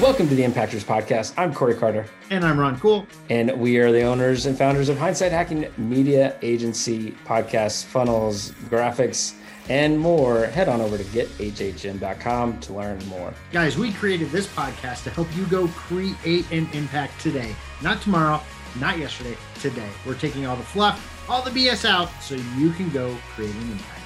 Welcome to the Impactors Podcast. I'm Corey Carter. And I'm Ron Cool. And we are the owners and founders of Hindsight Hacking Media Agency, podcasts, funnels, graphics, and more. Head on over to gethhm.com to learn more. Guys, we created this podcast to help you go create an impact today, not tomorrow, not yesterday, today. We're taking all the fluff, all the BS out so you can go create an impact.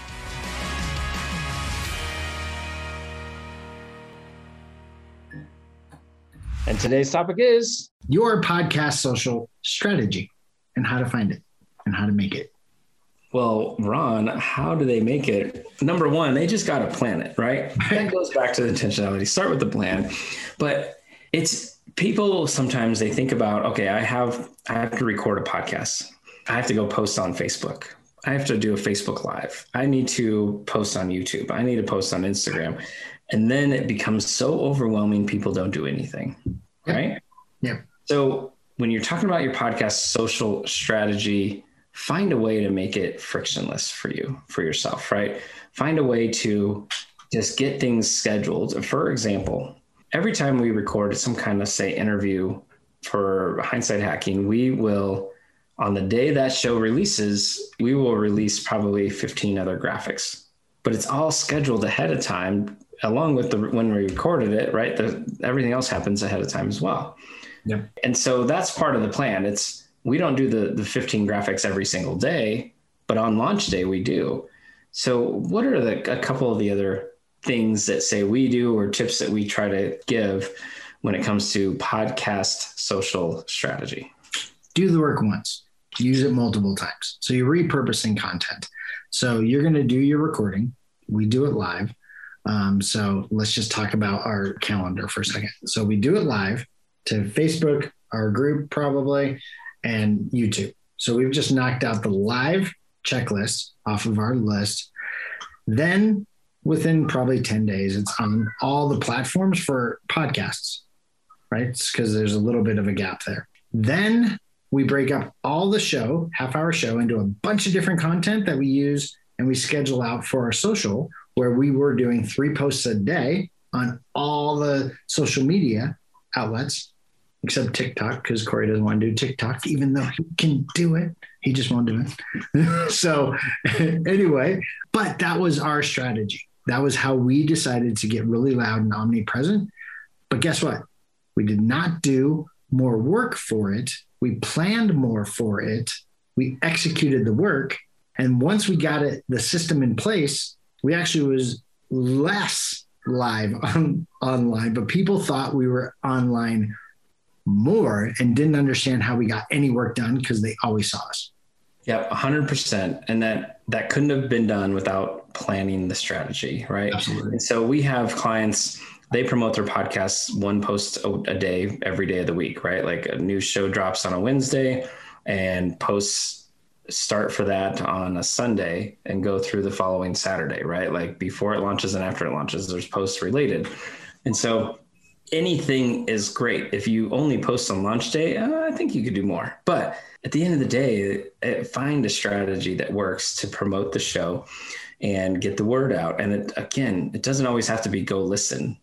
And today's topic is your podcast social strategy and how to find it and how to make it. Well, Ron, how do they make it? Number one, they just got to plan it, right? That goes back to the intentionality. Start with the plan. But it's people sometimes they think about, okay, I have I have to record a podcast. I have to go post on Facebook. I have to do a Facebook live. I need to post on YouTube. I need to post on Instagram. And then it becomes so overwhelming, people don't do anything. Right. Yeah. So when you're talking about your podcast social strategy, find a way to make it frictionless for you, for yourself, right? Find a way to just get things scheduled. For example, every time we record some kind of, say, interview for hindsight hacking, we will, on the day that show releases, we will release probably 15 other graphics, but it's all scheduled ahead of time along with the when we recorded it, right? The, everything else happens ahead of time as well. Yeah. And so that's part of the plan. It's we don't do the the 15 graphics every single day, but on launch day we do. So what are the a couple of the other things that say we do or tips that we try to give when it comes to podcast social strategy? Do the work once. Use it multiple times. So you're repurposing content. So you're going to do your recording. We do it live um, so let's just talk about our calendar for a second. So we do it live to Facebook, our group probably, and YouTube. So we've just knocked out the live checklist off of our list. Then within probably 10 days, it's on all the platforms for podcasts, right? Because there's a little bit of a gap there. Then we break up all the show, half hour show, into a bunch of different content that we use and we schedule out for our social where we were doing three posts a day on all the social media outlets except TikTok because Corey doesn't want to do TikTok, even though he can do it. He just won't do it. so, anyway, but that was our strategy. That was how we decided to get really loud and omnipresent. But guess what? We did not do more work for it. We planned more for it. We executed the work. And once we got it, the system in place, we actually was less live on online, but people thought we were online more and didn't understand how we got any work done because they always saw us. Yep, 100%. And that that couldn't have been done without planning the strategy, right? Absolutely. And so we have clients they promote their podcasts one post a day every day of the week, right? Like a new show drops on a Wednesday and posts start for that on a Sunday and go through the following Saturday, right? Like before it launches and after it launches, there's posts related. And so anything is great. If you only post on launch day, uh, I think you could do more. But at the end of the day, uh, find a strategy that works to promote the show and get the word out. And it, again, it doesn't always have to be go listen,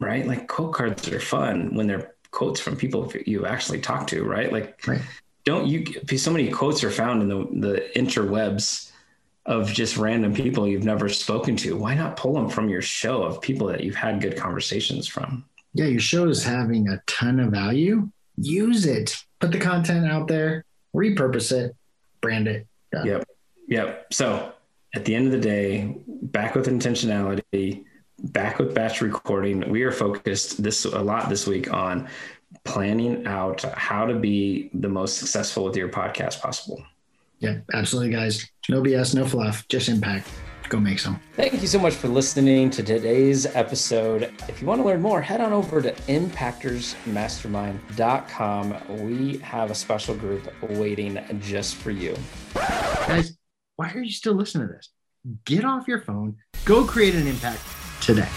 right? Like quote cards are fun when they're quotes from people you actually talk to, right? Like right don't you so many quotes are found in the the interwebs of just random people you've never spoken to why not pull them from your show of people that you've had good conversations from? Yeah your show is having a ton of value. Use it. Put the content out there. Repurpose it. Brand it. Done. yep. Yep. So at the end of the day back with intentionality back with batch recording. We are focused this a lot this week on planning out how to be the most successful with your podcast possible. Yeah, absolutely, guys. No BS, no fluff, just impact. Go make some. Thank you so much for listening to today's episode. If you want to learn more, head on over to impactorsmastermind.com. We have a special group waiting just for you. Guys, why are you still listening to this? Get off your phone, go create an impact today.